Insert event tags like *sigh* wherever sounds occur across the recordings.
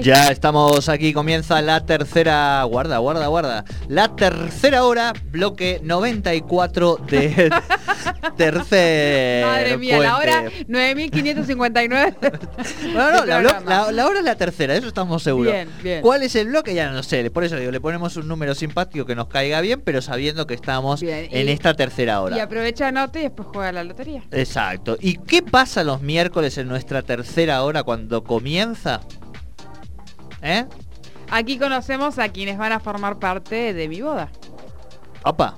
Ya estamos aquí, comienza la tercera, guarda, guarda, guarda, la tercera hora, bloque 94 de *laughs* tercer Madre mía, la hora 9559. *laughs* No, no, la, la- la hora es la tercera, eso estamos seguros. Bien, bien. ¿Cuál es el bloque? Ya no sé, por eso digo, le ponemos un número simpático que nos caiga bien, pero sabiendo que estamos Bien, en y- esta tercera hora. Y aprovecha nota y después juega la lotería. Exacto. ¿Y qué pasa los miércoles en nuestra tercera hora cuando comienza? ¿Eh? Aquí conocemos a quienes van a formar parte de mi boda. Opa.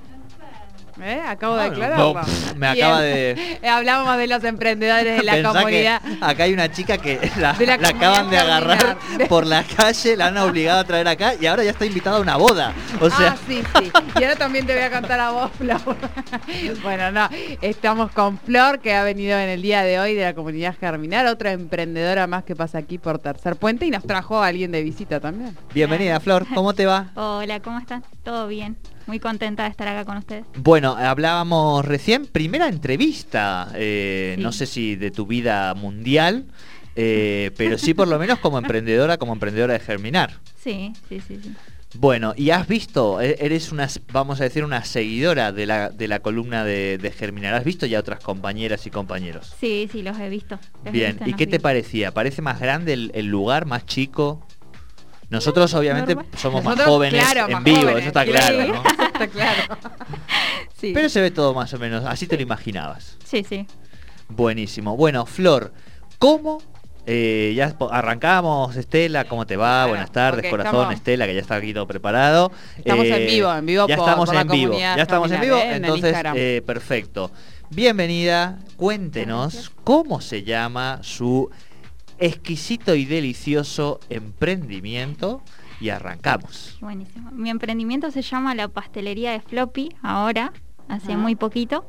¿Eh? Acabo de Ah, aclararlo. no, me acaba de- *laughs* Hablábamos de los emprendedores de la Pensá comunidad. acá hay una chica que *laughs* la, De la la acaban de agarrar por la calle, la han obligado a traer acá y ahora ya está invitada a una boda. O sea, ah, sí, sí. Y ahora también te voy a cantar a vos, Flor. *laughs* bueno, no, estamos con Flor, que ha venido en el día de hoy de la comunidad Germinar, otra emprendedora más que pasa aquí por Tercer Puente y nos trajo a alguien de visita también. bienvenida Flor, ¿cómo te va? Hola, ¿cómo están? ¿Todo bien? Muy contenta de estar acá con ustedes. Bueno, hablábamos recién, primera entrevista, eh, Sí. no sé si de tu vida mundial, eh, pero sí por lo menos como *laughs* emprendedora, como emprendedora de Germinar. Sí, sí, sí, sí. Bueno, y has visto, e- eres una, vamos a decir, una seguidora de la, de la columna de, de Germinar. ¿Has visto ya otras compañeras y compañeros? Sí, sí, los he visto. los he Bien, visto ¿y qué te parecía? ¿Parece más grande el, el lugar, más chico? Nosotros obviamente normal. somos más Nosotros, jóvenes claro, en más vivo, jóvenes, eso está sí, claro, ¿no? eso *laughs* está claro. *laughs* Sí, Pero se ve todo más o menos, así te lo imaginabas. sí, sí. Buenísimo. Bueno, Flor, ¿cómo? eh, ya arrancamos, Estela, ¿cómo te va? Buenas tardes, corazón, estamos- Estela, que ya está aquí todo preparado. Eh, Estamos en vivo, en vivo Ya por- estamos por la en vivo, ya estamos en vivo, ¿eh? en entonces, eh, perfecto. Bienvenida, cuéntenos Gracias. cómo se llama su exquisito y delicioso emprendimiento y arrancamos. Buenísimo. Mi emprendimiento se llama la pastelería de Floppy, ahora, hace muy poquito.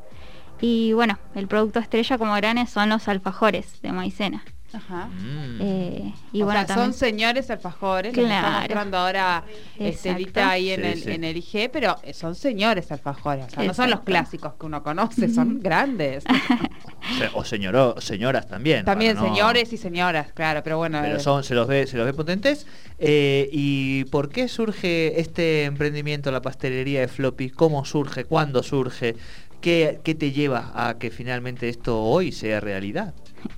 Y bueno, el producto estrella como granes son los alfajores de maicena. Ajá. Mm. Eh, y o bueno, sea, también- son señores alfajores, los que está Claro. mostrando ahora. Estelita ahí en, Sí, el, sí. en el IG, pero son señores alfajores, o sea, no son los clásicos que uno conoce, son *laughs* grandes. *laughs* O señoro- señoras también. También no- señores y señoras, claro, pero bueno. Pero eh, son, se los ve, se los ve potentes. Eh, ¿Y por qué surge este emprendimiento, la pastelería de Floppy? ¿Cómo surge? ¿Cuándo surge? ¿Qué, qué te lleva a que finalmente esto hoy sea realidad?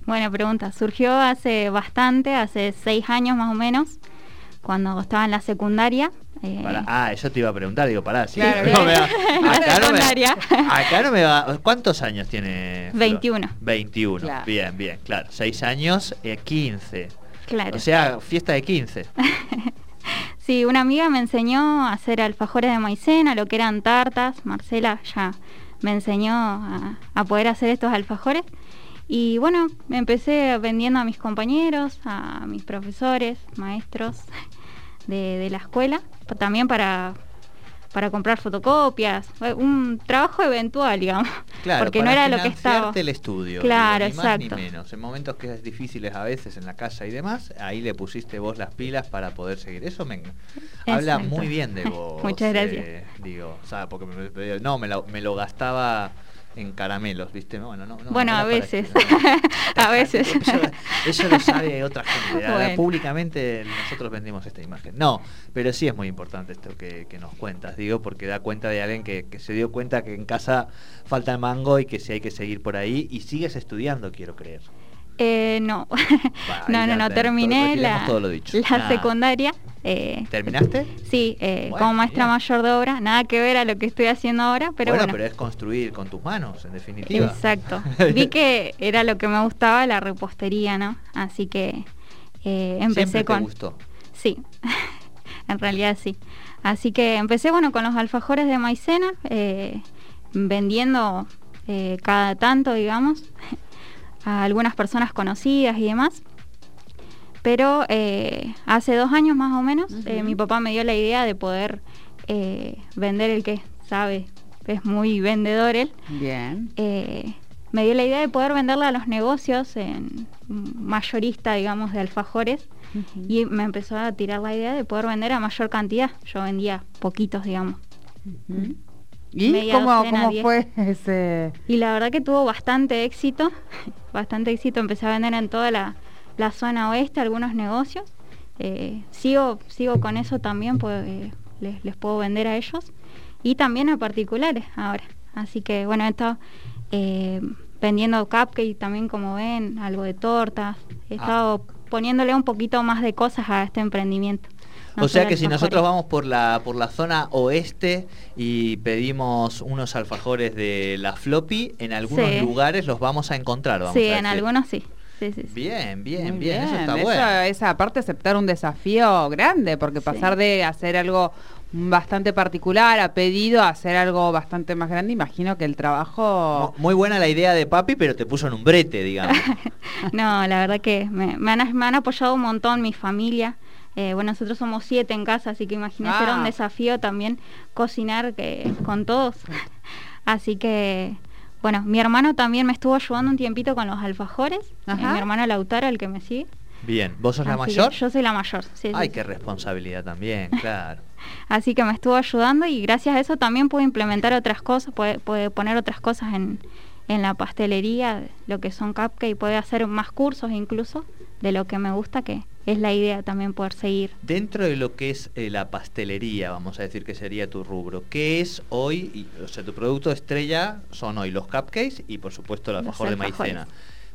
Buena pregunta. Surgió hace bastante, hace seis años más o menos, cuando estaba en la secundaria. eh, Para- ah, eso te iba a preguntar, digo, pará, sí. Claro, *laughs* no me va- *laughs* acá, no me, Secundaria. acá no me va. ¿Cuántos años tiene? Flor? 21. 21, Claro. bien, bien, claro. 6 años, eh, 15. Claro. O sea, fiesta de 15. *laughs* Sí, una amiga me enseñó a hacer alfajores de maicena, lo que eran tartas. Marcela ya me enseñó a, a poder hacer estos alfajores. Y bueno, me empecé vendiendo a mis compañeros, a mis profesores, maestros *laughs* de, de la escuela, también para, para comprar fotocopias, fue un trabajo eventual, digamos, *laughs* Claro, porque no era lo que estaba. el estudio. Claro, ni más exacto. ni menos. En momentos que es difíciles a veces en la casa y demás, ahí le pusiste vos las pilas para poder seguir. Eso me habla muy bien de *laughs* vos. Muchas gracias. eh, digo, o sea, porque me, me- no, me lo, me lo gastaba en caramelos, ¿viste? Bueno, no, no, Bueno, no a veces. *laughs* A veces. Eso, lo sabe otra gente. Bueno. Públicamente nosotros vendimos esta imagen. No, pero sí es muy importante esto que, que nos cuentas, digo, porque da cuenta de alguien que, que se dio cuenta que en casa falta el mango y que sí hay que seguir por ahí. Y sigues estudiando, quiero creer. Eh, no, *laughs* no, no, no, te- terminé la, todo lo dicho. la Nada. secundaria. eh, ¿Terminaste? Sí, eh, Bueno, como maestra bien. mayor de obra, nada que ver a lo que estoy haciendo ahora, pero bueno, bueno. pero es construir con tus manos, en definitiva. Exacto. Vi que era lo que me gustaba, la repostería, ¿no? Así que eh, empecé Siempre te con... gustó. Sí, *laughs* en realidad sí. Así que empecé, bueno, con los alfajores de maicena, eh, vendiendo eh, cada tanto, digamos, a algunas personas conocidas y demás. Pero eh, hace dos años más o menos, eh, mi papá me dio la idea de poder eh, vender el que sabe, es muy vendedor él, Bien. me dio la idea de poder venderle a los negocios en mayorista, digamos, de alfajores. Y me empezó a tirar la idea de poder vender a mayor cantidad. Yo vendía poquitos, digamos. ¿Y cómo, cómo fue ese...? Y la verdad que tuvo bastante éxito, *laughs* bastante éxito. Empecé a vender en toda la, la zona oeste algunos negocios eh, sigo, sigo con eso también, pues eh, les, les puedo vender a ellos y también a particulares ahora. Así que bueno, he estado eh, vendiendo cupcakes también, como ven, algo de tortas. He Ah. estado poniéndole un poquito más de cosas a este emprendimiento. O sea que si nosotros vamos por la por la zona oeste y pedimos unos alfajores de la floppy, en algunos Sí. lugares los vamos a encontrar. Vamos Sí, a en algunos sí. Sí, sí, sí. Bien, bien, bien, eso está Eso bueno. es aparte aceptar un desafío grande, porque pasar de hacer algo bastante particular a pedido a hacer algo bastante más grande, imagino que el trabajo... Mu- Muy buena la idea de papi, pero te puso en un brete, digamos. *laughs* No, la verdad que me, me han, me han apoyado un montón mi familia. Eh, bueno, nosotros somos siete en casa, así que imagínate, era Ah. un desafío también cocinar que, con todos. *laughs* así que, bueno, mi hermano también me estuvo ayudando un tiempito con los alfajores. Eh, mi hermano Lautaro, el que me sigue. Bien, ¿vos sos la Así mayor? Yo soy la mayor, sí, Ay, sí. qué responsabilidad también, claro. *laughs* Así que me estuvo ayudando y gracias a eso también pude implementar otras cosas, puede, puede poner otras cosas en, en la pastelería, lo que son cupcakes, puede hacer más cursos incluso de lo que me gusta, que es la idea también poder seguir. Dentro de lo que es eh, la pastelería, vamos a decir que sería tu rubro, ¿qué es hoy? y- o sea, tu producto estrella son hoy los cupcakes y por supuesto el Los alfajor de maicena.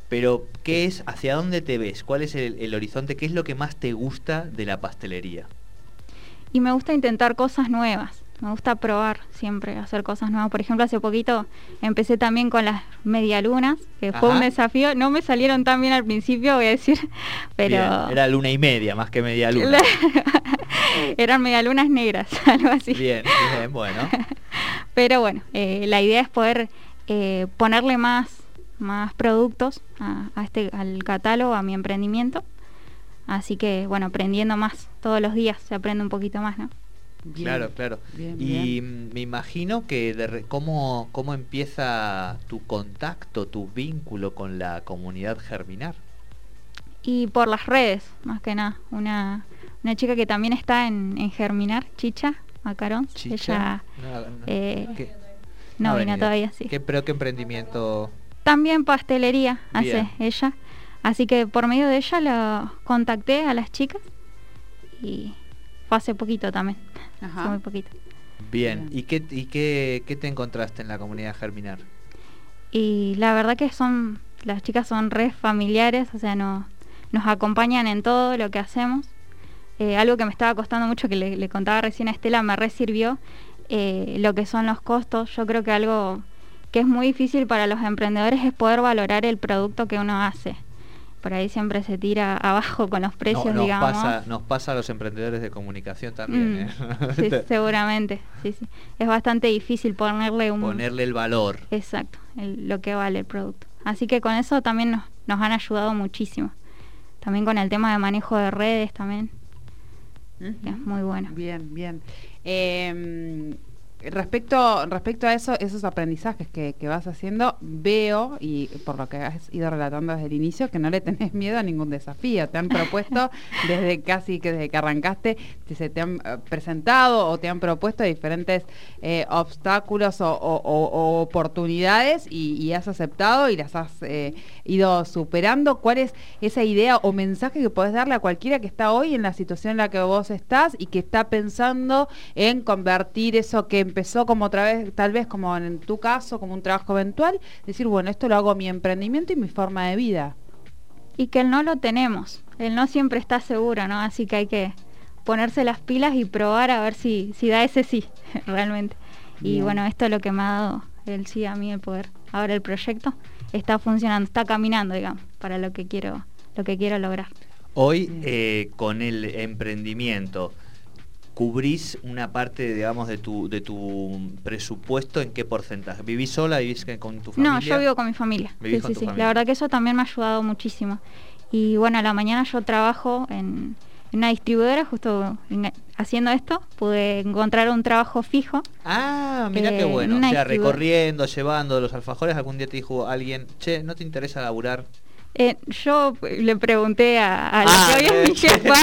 Pero, ¿qué es? ¿Hacia dónde te ves? ¿Cuál es el, el horizonte? ¿Qué es lo que más te gusta de la pastelería? Y me gusta intentar cosas nuevas, me gusta probar siempre, hacer cosas nuevas. Por ejemplo, hace poquito empecé también con las medialunas, que fue un desafío, no me salieron tan bien al principio, voy a decir, *laughs* pero... Bien, era luna y media, más que media luna. *laughs* Eran medialunas negras, *laughs* algo así. Bien, bien, bueno. Pero bueno, eh, la idea es poder eh, ponerle más, más productos a, a este, al catálogo, a mi emprendimiento. Así que bueno, aprendiendo más todos los días se aprende un poquito más, ¿no? Bien. Claro, claro. Bien, y bien. me imagino que de re- cómo, cómo empieza tu contacto, tu vínculo con la comunidad Germinar. Y por las redes, más que nada. Una, una chica que también está en, en Germinar, Chicha Macarón. Chicha. Ella No, no, eh, no vino todavía, sí. ¿Qué, pero qué emprendimiento. También pastelería hace ella. Así que por medio de ella lo contacté a las chicas y fue hace poquito también. Ajá. Muy poquito. Bien. ¿Y, qué, y qué, qué te encontraste en la comunidad Germinar? Y la verdad que son, las chicas son re familiares, o sea, no, nos acompañan en todo lo que hacemos. Eh, algo que me estaba costando mucho, que le, le contaba recién a Estela, me re sirvió eh, lo que son los costos. Yo creo que algo que es muy difícil para los emprendedores es poder valorar el producto que uno hace. Por ahí siempre se tira *laughs* abajo con los precios, No, nos, digamos. pasa, nos pasa a los emprendedores de comunicación también. Mm, ¿eh? *laughs* sí, *laughs* seguramente, sí, sí. Es bastante difícil ponerle un... Ponerle el valor. Exacto, el- lo que vale el producto. Así que con eso también nos, nos han ayudado muchísimo. También con el tema de manejo de redes también, es muy bueno. Bien, bien. Eh, respecto, respecto a eso, esos aprendizajes que, que vas haciendo, veo, y por lo que has ido relatando desde el inicio, que no le tenés *laughs* miedo a ningún desafío. Te han propuesto *laughs* desde casi que desde que arrancaste, te- se te han eh, presentado o te han propuesto diferentes eh, obstáculos o, o- o- o oportunidades y, y has aceptado y las has eh, ido superando. ¿Cuál es esa idea o mensaje que podés darle a cualquiera que está hoy en la situación en la que vos estás y que está pensando en convertir eso que empezó como otra vez, tal vez como en tu caso, como un trabajo eventual, decir, bueno, esto lo hago mi emprendimiento y mi forma de vida? Y que el no lo tenemos, el no siempre está seguro, ¿no? Así que hay que ponerse las pilas y probar a ver si, si da ese sí, *laughs* realmente. Y Bien. bueno, esto es lo que me ha dado el sí a mí, el poder. Ahora el proyecto está funcionando, está caminando, digamos, para lo que quiero, lo que quiero lograr. Hoy, eh, con el emprendimiento, ¿cubrís una parte, digamos, de tu, de tu presupuesto en qué porcentaje? ¿Vivís sola? ¿Vivís con tu familia? No, yo vivo con mi familia. Vivís Sí, con sí, tu sí. familia. La verdad que eso también me ha ayudado muchísimo. Y bueno, a la mañana yo trabajo en, en una distribuidora, justo en- haciendo esto, pude encontrar un trabajo fijo. Ah, mira Eh, qué bueno. O sea, recorriendo, llevando los alfajores, algún día te dijo alguien, che, ¿no te interesa laburar? Eh, yo le pregunté a, a la Ah, que hoy es mi jefa.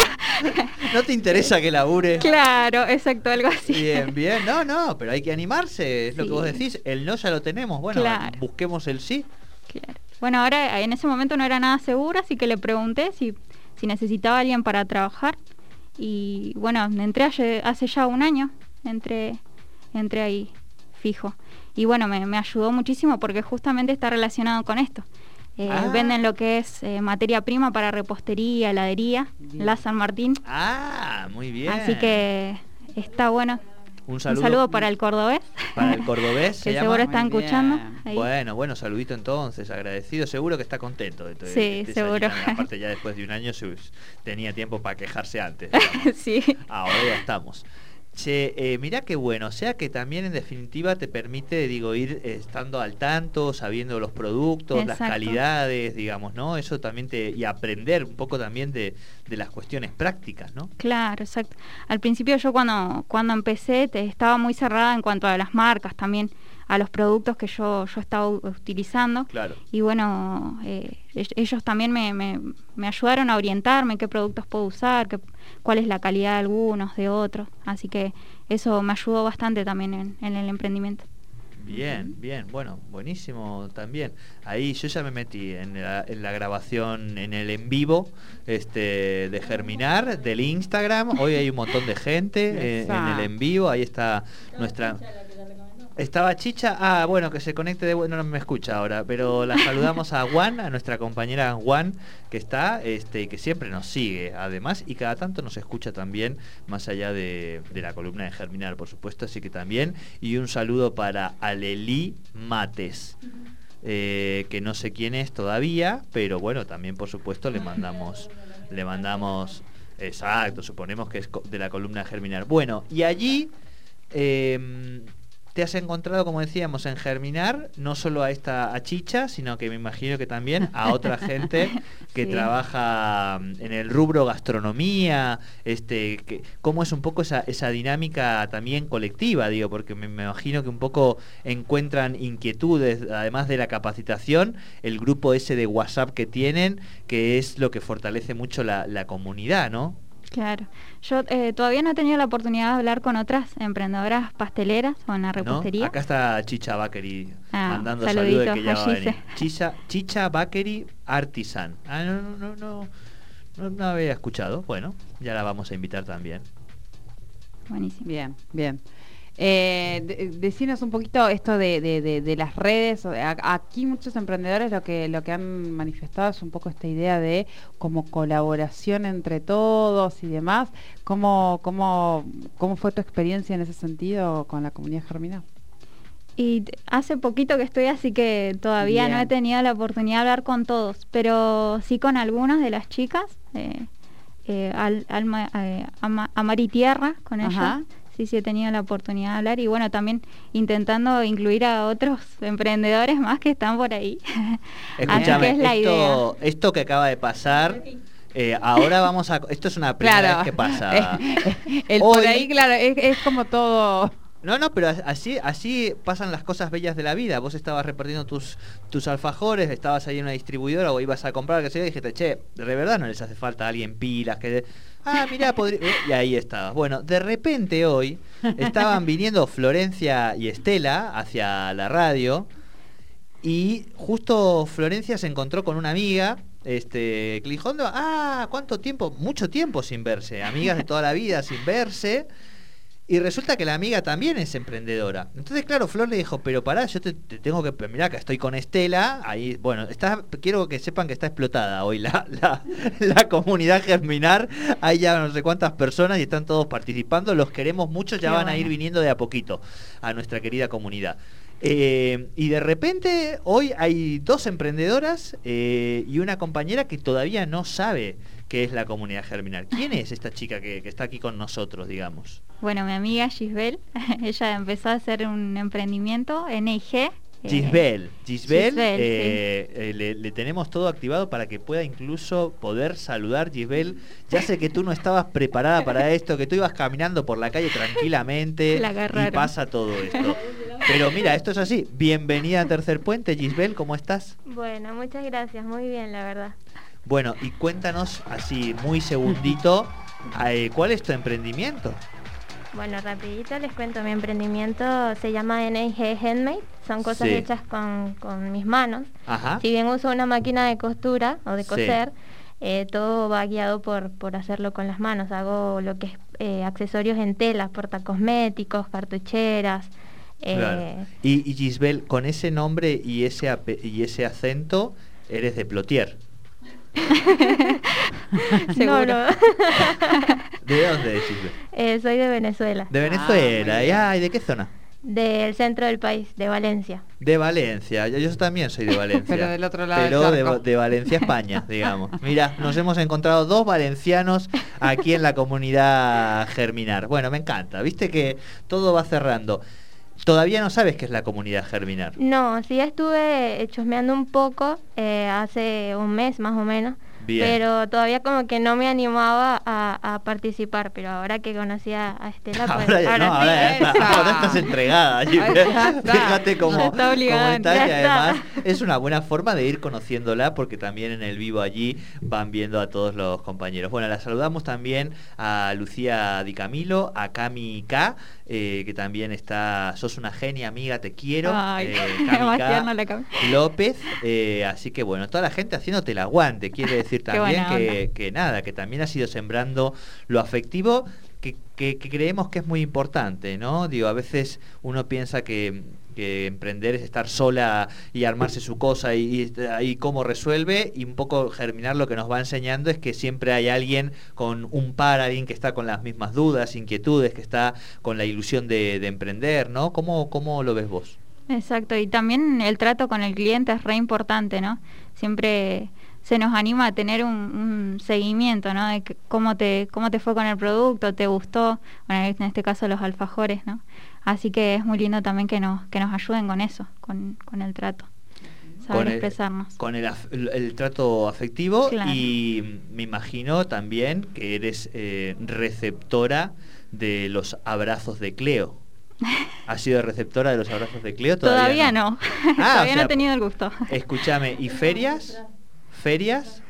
*laughs* ¿No te interesa que labure? claro, exacto, algo así. Bien, bien. No, no, pero hay que animarse, es lo que vos decís. El no ya lo tenemos. Bueno, Claro. busquemos el sí. Claro. Bueno, ahora en ese momento no era nada seguro, así que le pregunté si, si necesitaba alguien para trabajar. Y bueno, entré hace, hace ya un año, entré, entré ahí fijo. Y bueno, me, me ayudó muchísimo porque justamente está relacionado con esto. Eh, Ah. Venden lo que es eh, materia prima para repostería, heladería, Bien. la San Martín. Ah, muy bien. Así que está bueno. un Un saludo, saludo, para el cordobés, para el cordobés. *laughs* ¿se que llama? seguro están escuchando. ahí. Bueno, bueno, saludito entonces, agradecido. Seguro que está contento de todo Sí, este seguro. Sayinam. Aparte ya después de un año se- tenía tiempo para quejarse antes. *laughs* sí. Ahora ya estamos. Che, eh, mirá qué bueno, o sea que también en definitiva te permite, digo, ir eh, estando al tanto, sabiendo los productos, las calidades, digamos, ¿no? Eso también te... y aprender un poco también de, de las cuestiones prácticas, ¿no? Claro, exacto. Al principio yo cuando, cuando empecé te- estaba muy cerrada en cuanto a las marcas también, a los productos que yo, yo estaba utilizando. Claro. Y bueno, eh, ell- ellos también me, me- me ayudaron a orientarme qué productos puedo usar, qué- cuál es la calidad de algunos, de otros. Así que eso me ayudó bastante también en, en el emprendimiento. Bien, bien, bueno, buenísimo también. Ahí yo ya me metí en la, en la grabación, en el en vivo este, de Germinar, del Instagram. Hoy hay un montón de gente *laughs* eh, en el en vivo. Ahí está nuestra... Estaba Chicha, ah, bueno, que se conecte de bueno, no me escucha ahora, pero la *laughs* saludamos a Juan, a nuestra compañera Juan, que está, este, y que siempre nos sigue, además, y cada tanto nos escucha también, más allá de, de la columna de Germinar, por supuesto, así que también, y un saludo para Aleli Mates, eh, que no sé quién es todavía, pero bueno, también por supuesto le mandamos, le mandamos, exacto, suponemos que es de la columna de Germinar. Bueno, y allí eh, te has encontrado, como decíamos, en Germinar, no solo a esta a Chicha, sino que me imagino que también a otra gente *laughs* que Sí. trabaja mm, en el rubro gastronomía, este, que, cómo es un poco esa, esa dinámica también colectiva, digo, porque me, me imagino que un poco encuentran inquietudes, además de la capacitación, el grupo ese de WhatsApp que tienen, que es lo que fortalece mucho la, la comunidad, ¿no? Claro. Yo eh, todavía no he tenido la oportunidad de hablar con otras emprendedoras pasteleras o en la ¿No? repostería. Acá está Chicha Bakery Ah, mandando saludos de que ya va a venir. Chicha, Chicha Bakery Artisan. Ah, no, no, no, no, no, no había escuchado. Bueno, ya la vamos a invitar también. Buenísimo. Bien, bien. Eh, de- decinos un poquito esto de, de- las redes. Aquí muchos emprendedores lo que, lo que han manifestado es un poco esta idea de como colaboración entre todos y demás. ¿Cómo, cómo, cómo fue tu experiencia en ese sentido con la comunidad Germinal? Y hace poquito que estoy, así que todavía no he tenido la oportunidad de hablar con todos, pero sí con algunas de las chicas, eh, eh, al, Alma- eh, Ama- Amar y Tierra, con Ajá. ellas. Sí, sí he tenido la oportunidad de hablar y bueno, también intentando incluir a otros *laughs* emprendedores más que están por ahí. *laughs* Escúchame, es la idea. esto, esto que acaba de pasar, eh, ahora vamos a... Esto es una primera vez que pasa. *laughs* El Hoy- por ahí, claro, es, es como todo. No, no, pero así, así pasan las cosas bellas de la vida. Vos estabas repartiendo tus, tus alfajores, estabas ahí en una distribuidora o ibas a comprar, que sé yo, y dijiste, che, de verdad no les hace falta a alguien pilas, que... Ah, mirá, podría... *laughs* Y ahí estabas. Bueno, de repente hoy estaban viniendo Florencia y Estela hacia la radio y justo Florencia se encontró con una amiga, este, que le dijo, "¿Dónde va? Ah, ¿cuánto tiempo? Mucho tiempo sin verse, amigas de toda la vida sin verse. Y resulta que la amiga también es emprendedora. Entonces, claro, Flor le dijo, pero pará, yo te, te tengo que... Mirá, que estoy con Estela. Ahí, bueno, está, quiero que sepan que está explotada hoy la, la, la comunidad Germinar. Hay ya no sé cuántas personas y están todos participando. Los queremos mucho, ya Qué van a ir viniendo de a poquito a nuestra querida comunidad. Eh, y de repente hoy hay dos emprendedoras eh, y una compañera que todavía no sabe qué es la comunidad germinal. ¿Quién es esta chica que, que está aquí con nosotros, digamos? Bueno, mi amiga Gisbel, *laughs* ella empezó a hacer un emprendimiento, NIG. eh, Gisbel, Gisbel, Gisbel, eh, eh, le, le tenemos todo activado para que pueda incluso poder saludar Gisbel. Ya sé que tú no estabas preparada para esto, que tú ibas caminando por la calle tranquilamente *laughs* La y pasa todo esto. Pero mira, esto es así. Bienvenida a Tercer Puente, Gisbel, ¿cómo estás? Bueno, muchas gracias, muy bien, la verdad. Bueno, y cuéntanos así, muy segundito, *laughs* eh, ¿cuál es tu emprendimiento? Bueno, rapidito les cuento, mi emprendimiento se llama NG Handmade, son cosas Sí. hechas con, con mis manos. Ajá. Si bien uso una máquina de costura o de Sí. coser, eh, todo va guiado por, por hacerlo con las manos. Hago lo que es eh, accesorios en telas, portacosméticos, cartucheras. Claro. eh, Y, y Gisbel, con ese nombre y ese, ape- y ese acento, eres de Plotier. *laughs* Seguro. no. *laughs* ¿De dónde es? Eh, soy de Venezuela, De Ah, Venezuela. y, ay, ¿de qué zona? del centro del país, de Valencia. De Valencia. Yo, yo también soy de *laughs* Valencia. Pero del otro lado del Pero de, de Valencia, España, digamos. Mira, nos hemos encontrado dos valencianos aquí en la comunidad Germinar. Bueno, me encanta. Viste que todo va cerrando. Todavía no sabes qué es la comunidad Germinar. No, sí estuve chusmeando un poco eh, hace un mes más o menos, Bien. pero todavía como que no me animaba a, a participar, pero ahora que conocí a, Estela, pues Ahora, ya- no, ahora, está- *laughs* ahora estás entregada. Está. Fíjate cómo, está obligada, cómo está, ya y además es una buena forma de ir conociéndola porque también en el vivo allí van viendo a todos los compañeros. Bueno, la saludamos también a Lucía Di Camilo, a Cami K, eh, que también está, sos una genia amiga, te quiero. Ay, eh, *laughs* la. López, eh, así que bueno, toda la gente haciéndote el aguante, quiere decir *laughs* también que nada, que también has ido sembrando lo afectivo que, que- que creemos que es muy importante, ¿no? Digo, a veces uno piensa que, que emprender es estar sola y armarse su cosa y, y cómo resuelve y un poco germinar lo que nos va enseñando es que siempre hay alguien con un par, alguien que está con las mismas dudas, inquietudes, que está con la ilusión de, de emprender, ¿no? ¿Cómo, ¿Cómo lo ves vos? Exacto, y también el trato con el cliente es re importante, ¿no? Siempre se nos anima a tener un, un seguimiento, ¿no? De cómo te, cómo te fue con el producto, te gustó, bueno, en este caso los alfajores, ¿no? Así que es muy lindo también que nos, que nos ayuden con eso, con, con el trato, saber Con el- expresarnos. Con el, af- el- el trato afectivo Claro. y me imagino también que eres eh, receptora de los abrazos de Cleo. *laughs* ¿Has sido receptora de los abrazos de Cleo? Todavía, no, *laughs* *laughs* Ah, o todavía no he tenido el gusto. Escúchame, ¿y ferias? ¿Ferias?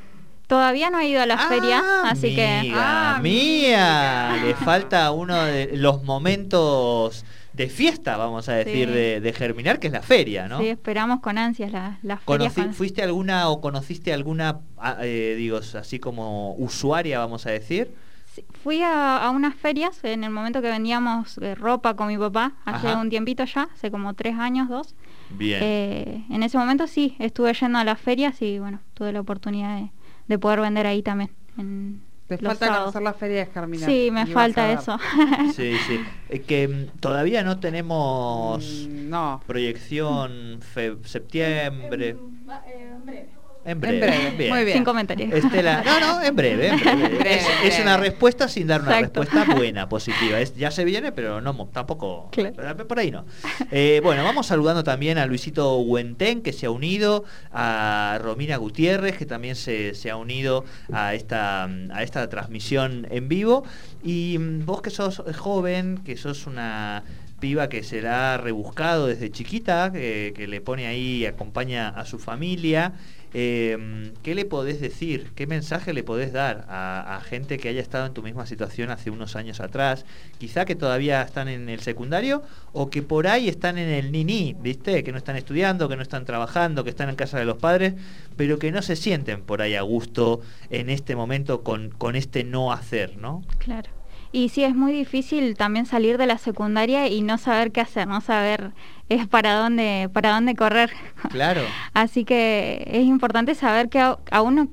Todavía no he ido a la feria, Ah, así que... amiga, Ah, mía, le falta uno de los momentos de fiesta, vamos a decir, Sí. de, de germinar, que es la feria, ¿no? Sí, esperamos con ansias la- ferias. Conocí- con- ¿Fuiste alguna o conociste alguna, ah, eh, digo, así como usuaria, vamos a decir? Sí, Fui a, a unas ferias en el momento que vendíamos eh, ropa con mi papá, hace Ajá. un tiempito ya, hace como tres años, dos. Bien. Eh, en ese momento sí, estuve yendo a las ferias y bueno, tuve la oportunidad de, de poder vender ahí también. en Te los falta sábados. conocer la feria de Germinar. Sí, me falta eso. *laughs* Sí, sí. Eh, que mm, todavía no tenemos Mm, No. proyección fe- septiembre. En breve. En breve, bien. muy bien. Sin comentarios. Estela, *laughs* no, no, en breve, en breve. En *laughs* breve, es, en es breve. una respuesta sin dar una Exacto. respuesta *laughs* buena, positiva. Es, ya se viene, pero no tampoco. Claro. Por ahí no. Eh, bueno, vamos saludando también a Luisito Huentén, que se ha unido, a Romina Gutiérrez, que también se, se ha unido a esta, a esta transmisión en vivo. Y mm, vos que sos joven, que sos una piba que se la ha rebuscado desde chiquita, que, que le pone ahí, acompaña a su familia. Eh, ¿Qué le podés decir? ¿Qué mensaje le podés dar a, gente que haya estado en tu misma situación hace unos años atrás? Quizá que todavía están en el secundario o que por ahí están en el nini, ¿viste? Que no están estudiando, que no están trabajando, que están en casa de los padres, pero que no se sienten por ahí a gusto en este momento con, con este no hacer, ¿no? Claro. Y sí, es muy difícil también salir de la secundaria y no saber qué hacer, no saber es para dónde, para dónde correr. *laughs* Claro. Así que es importante saber que a, a uno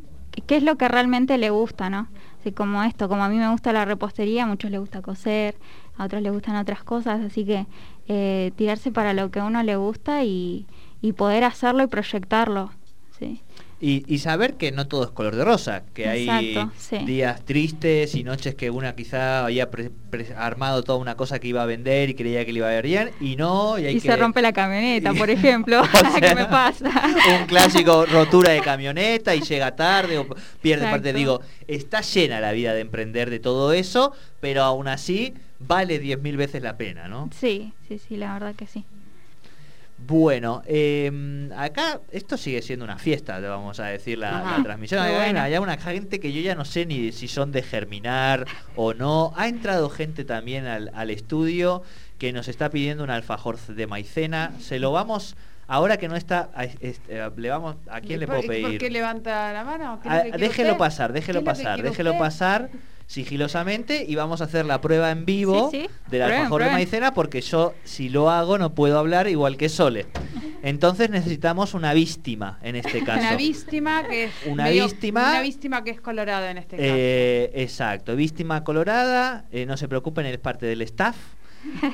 qué es lo que realmente le gusta, ¿no? Así como esto, como a mí me gusta la repostería, a muchos les gusta coser, a otros les gustan otras cosas, así que eh, tirarse para lo que a uno le gusta y, y poder hacerlo y proyectarlo, ¿sí? Y, y saber que no todo es color de rosa, que hay sí. días tristes y noches que una quizá había pre- pre- armado toda una cosa que iba a vender y creía que le iba a ir bien y no, y hay Y que... se rompe la camioneta, por *laughs* ejemplo, *laughs* O *laughs* sea, ¿qué me pasa? Un clásico rotura de camioneta y llega tarde o pierde Exacto. parte. Digo, está llena la vida de emprender de todo eso, pero aún así vale 10.000 veces la pena, ¿no? Sí, sí, sí, la verdad que sí. Bueno, eh, acá esto sigue siendo una fiesta, le vamos a decir la, transmisión. Hay, bueno. hay una gente que yo ya no sé ni si son de germinar o no. Ha entrado gente también al, al estudio que nos está pidiendo un alfajor de maicena. Se lo vamos ahora que no está, a- este, le vamos, ¿a quién le ¿Por- puedo ¿Por pedir? qué levanta la mano? ¿Qué es Ah, déjelo usted? pasar, déjelo ¿Qué es lo que pasar, déjelo usted? pasar sigilosamente y vamos a hacer la prueba en vivo Sí, sí. del Prueben, alfajor de maicena porque yo si lo hago no puedo hablar igual que Sole. Entonces necesitamos una víctima en este caso. Una víctima que es Una medio- víctima- una víctima que es colorada en este caso. Eh, exacto, víctima colorada, eh, no se preocupen, es parte del staff.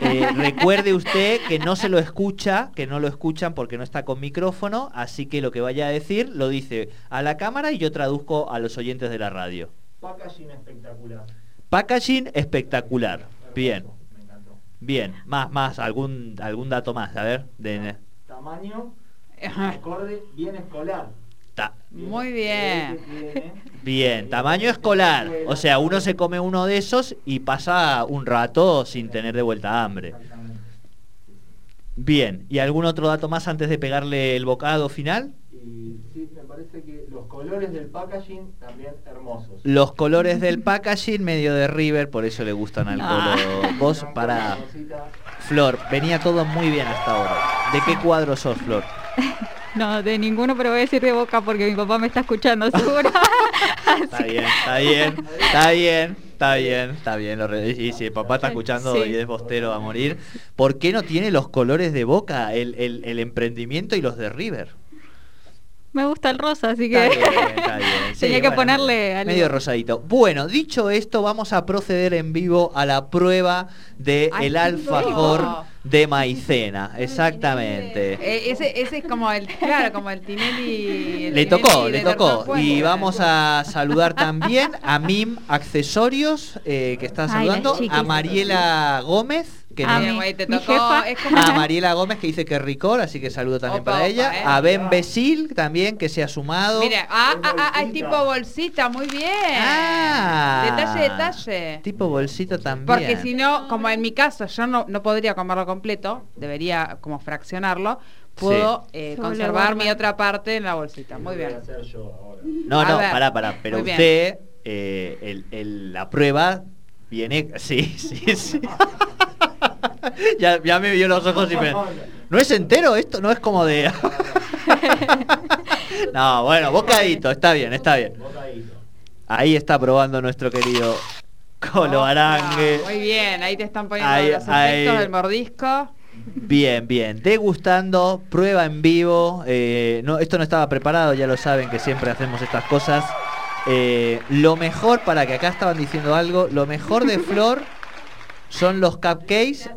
Eh, *laughs* recuerde usted que no se lo escucha, que no lo escuchan porque no está con micrófono, así que lo que vaya a decir lo dice a la cámara y yo traduzco a los oyentes de la radio. Packaging espectacular. Packaging espectacular. Bien, Hermoso, Me encantó. bien. Más, más, algún, algún dato más, a ver. De, Tamaño, *laughs* Ajá. acorde, bien escolar. ta- Muy bien. *laughs* bien, tamaño escolar. O sea, uno se come uno de esos y pasa un rato sin tener de vuelta hambre. Exactamente. Bien, ¿y algún otro dato más antes de pegarle el bocado final? Y sí, me parece que los colores del packaging también hermosos. Los colores del packaging medio de River, por eso le gustan al Ah. Vos, para. Flor, venía todo muy bien hasta ahora. ¿De qué cuadro sos, Flor? *laughs* No, de ninguno, pero voy a decir de boca porque mi papá me está escuchando, *laughs* seguro. Está *laughs* bien, está bien, está bien, está bien, está bien. lo re- Y si el papá está escuchando Sí. y es bostero a morir, ¿por qué no tiene los colores de Boca, el, el- el emprendimiento y los de River? Me gusta el rosa, así que Está bien, está bien. *laughs* Sí, tenía que bueno, ponerle algo. Medio rosadito. Bueno, dicho esto, vamos a proceder en vivo a la prueba del qué alfajor de maicena. Exactamente. Eh, ese, ese es como el, claro, como el Tinelli. el Le tocó, de le tocó. Y vamos a saludar también a MIM Accesorios, eh, que está saludando, a Mariela Gómez, que A nos- mi- Bien, güey, te mi tocó, jefa. es como- a Mariela Gómez que dice que es ricor, así que saludo también Opa, para opa, ella. eh. A Ben Besil también que se ha sumado. Mira, ah, ah, ah, bolsita. tipo bolsita, muy bien. Ah. Detalle, detalle. Tipo bolsito también. Porque si no, como en mi caso, yo no, no podría comerlo completo, debería como fraccionarlo, puedo eh, Se conservar mi otra parte en la bolsita. Muy bien. No, A no, ver. pará, pará. Pero Muy usted, eh, el- el- la prueba viene. Sí, sí, sí. *laughs* *laughs* ya, ya me vio los ojos y me. ¿No es entero esto? ¿No es como de.? *laughs* no, bueno, bocadito, está bien, está bien. Ahí está probando nuestro querido Colo Arangue. Muy bien, ahí te están poniendo Ahí, los efectos del mordisco. Bien, bien. Degustando, prueba en vivo. eh, no, esto no estaba preparado, ya lo saben que siempre hacemos estas cosas. Eh, lo mejor, para que acá estaban diciendo algo, lo mejor de *laughs* Flor son los cupcakes.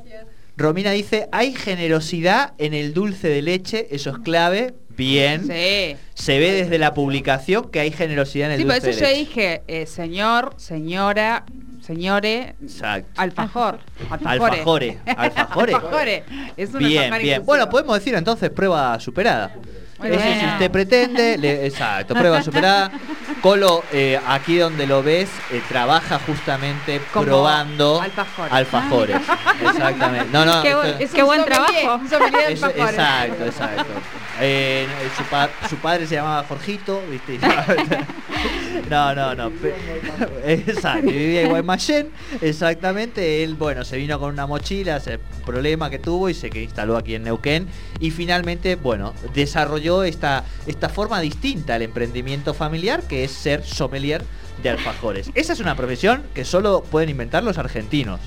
Romina dice, hay generosidad en el dulce de leche, eso es clave. Bien. Sí. Se ve desde la publicación que hay generosidad en el Sí, por dulce eso de yo leche. dije, eh, señor, señora, señore, Exacto. alfajor. Alfajore, alfajore. Alfajore. *laughs* Es una Bien, bien. Bueno, podemos decir entonces prueba superada. Muy Eso bien. si usted pretende, le- exacto, prueba superada. *laughs* Colo, eh, aquí donde lo ves, eh, trabaja justamente Como probando alfajores. alfajores. *laughs* Exactamente. No, no, Qué esto- bueno. Es Qué buen sommelier, trabajo. sommelier de alfajores. exacto, exacto. Eh, su, pa- su padre se llamaba Jorgito, ¿viste? *laughs* No, no, no. *laughs* en exactamente. Él, bueno, se vino con una mochila, ese problema que tuvo y se instaló aquí en Neuquén. Y finalmente, bueno, desarrolló esta, esta forma distinta al emprendimiento familiar, que es ser sommelier de alfajores. Esa es una profesión que solo pueden inventar los argentinos.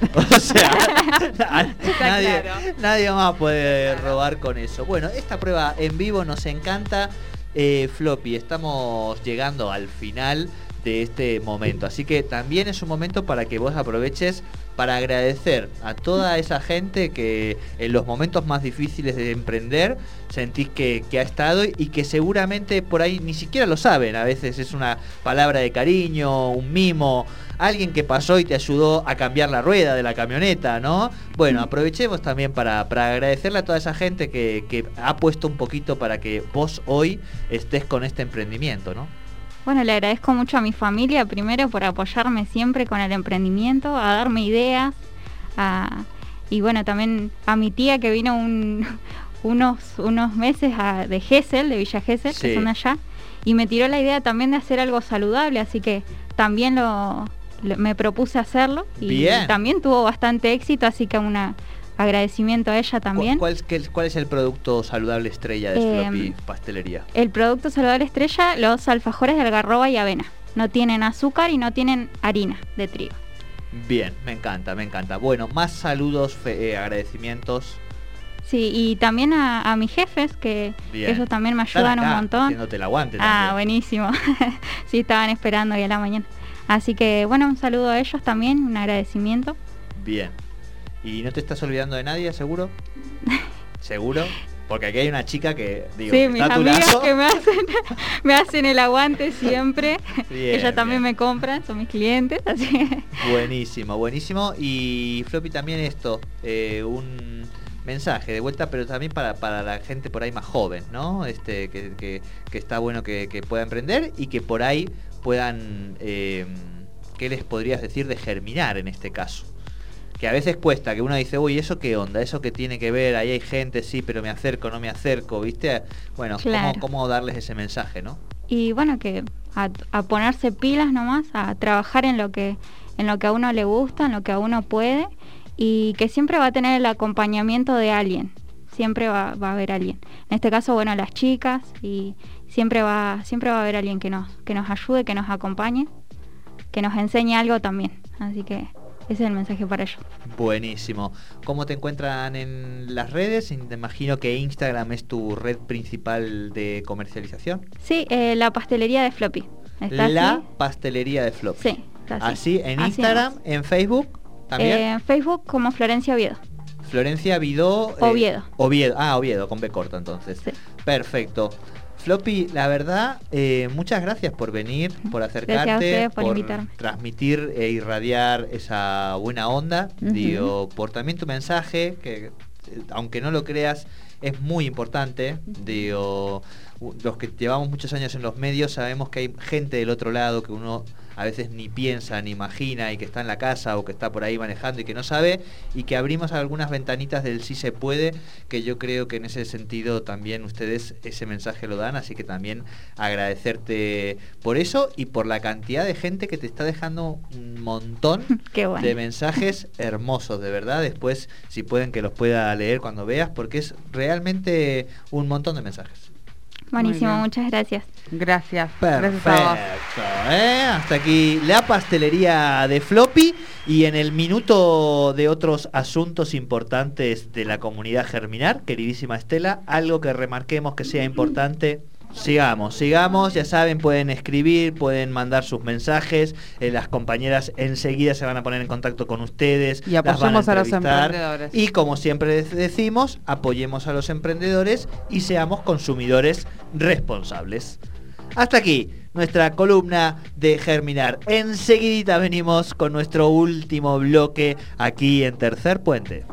*laughs* O sea, *laughs* na- nadie, claro. nadie más puede robar con eso. Bueno, esta prueba en vivo nos encanta. Eh, Floppy, estamos llegando al final de este momento. Así que también es un momento para que vos aproveches para agradecer a toda esa gente que en los momentos más difíciles de emprender sentís que, que ha estado y que seguramente por ahí ni siquiera lo saben. A veces es una palabra de cariño, un mimo, alguien que pasó y te ayudó a cambiar la rueda de la camioneta, ¿no? Bueno, aprovechemos también para, para agradecerle a toda esa gente que, que ha puesto un poquito para que vos hoy estés con este emprendimiento, ¿no? Bueno, le agradezco mucho a mi familia, primero por apoyarme siempre con el emprendimiento, a darme ideas, a- y bueno, también a mi tía que vino un- *laughs* unos, unos meses a- de Gesell, de Villa Gesell, Sí. que son allá, y me tiró la idea también de hacer algo saludable, así que también lo, lo- me propuse hacerlo y Bien. también tuvo bastante éxito, así que una, agradecimiento a ella ¿Cu- también. ¿Cuál, es, qué- cuál es el producto saludable estrella de Floppy Pastelería? El producto saludable estrella, los alfajores de algarroba y avena. No tienen azúcar y no tienen harina de trigo. Bien, me encanta, me encanta. Bueno, más saludos, eh, agradecimientos. Sí, y también a, a mis jefes, que, ellos también me ayudan un montón. Haciéndote el aguante Ah, buenísimo. *laughs* sí, estaban esperando hoy a la mañana. Así que bueno, un saludo a ellos también, un agradecimiento. Bien. ¿Y no te estás olvidando de nadie, seguro? *laughs* ¿Seguro? Porque aquí hay una chica que, digo, sí, mis amigas que me hacen, *laughs* me hacen el aguante siempre. *laughs* Bien, Ellas también bien. me compran, son mis clientes, así Buenísimo, buenísimo. Y Floppy también esto, eh, un mensaje de vuelta, pero también para, para la gente por ahí más joven, ¿no? Este, que, que- que está bueno que, que pueda emprender y que por ahí puedan, eh, ¿qué les podrías decir de germinar en este caso? Que a veces cuesta, que uno dice, uy, ¿eso qué onda? ¿Eso qué tiene que ver? Ahí hay gente, sí, pero me acerco, no me acerco, ¿viste? Bueno, ¿cómo-. ¿cómo, darles ese mensaje, no? y bueno que a, a ponerse pilas nomás, a trabajar en lo que en lo que a uno le gusta, en lo que a uno puede y que siempre va a tener el acompañamiento de alguien, siempre va, va a haber alguien. En este caso, bueno, las chicas y siempre va siempre va a haber alguien que nos que nos ayude, que nos acompañe, que nos enseñe algo también. Así que ese es el mensaje para ellos. Buenísimo. ¿Cómo te encuentran en las redes? Te imagino que Instagram es tu red principal de comercialización. Sí, eh, la pastelería de Floppy. ¿Está La así? pastelería de Flop. Sí, está así. Así, en Instagram, en Facebook también. Eh, en Facebook como Florencia Oviedo. Florencia Vidó. eh, Oviedo. Oviedo. Ah, Oviedo, con B corta entonces. Sí. Perfecto. Floppy, la verdad, eh, muchas gracias por venir, por acercarte, ustedes por transmitir e irradiar esa buena onda, digo, por también tu mensaje, que eh, aunque no lo creas, es muy importante. Digo, los que llevamos muchos años en los medios sabemos que hay gente del otro lado que uno a veces ni piensa ni imagina y que está en la casa o que está por ahí manejando y que no sabe y que abrimos algunas ventanitas del sí se puede que yo creo que en ese sentido también ustedes ese mensaje lo dan así que también agradecerte por eso y por la cantidad de gente que te está dejando un montón *laughs* bueno. de mensajes hermosos, de verdad. Después, si pueden, que los pueda leer cuando veas, porque es realmente un montón de mensajes. Buenísimo, muchas gracias. Gracias. Perfecto. Gracias a vos. ¿eh? Hasta aquí la pastelería de Floppy y en el minuto de otros asuntos importantes de la comunidad germinar, queridísima Estela, algo que remarquemos que sea importante. Sigamos, sigamos, ya saben, pueden escribir, pueden mandar sus mensajes, eh, las compañeras enseguida se van a poner en contacto con ustedes. Y apoyemos a los entrevistar. emprendedores. Y como siempre decimos, apoyemos a los emprendedores y seamos consumidores responsables. Hasta aquí nuestra columna de Germinar. Enseguidita venimos con nuestro último bloque aquí en Tercer Puente.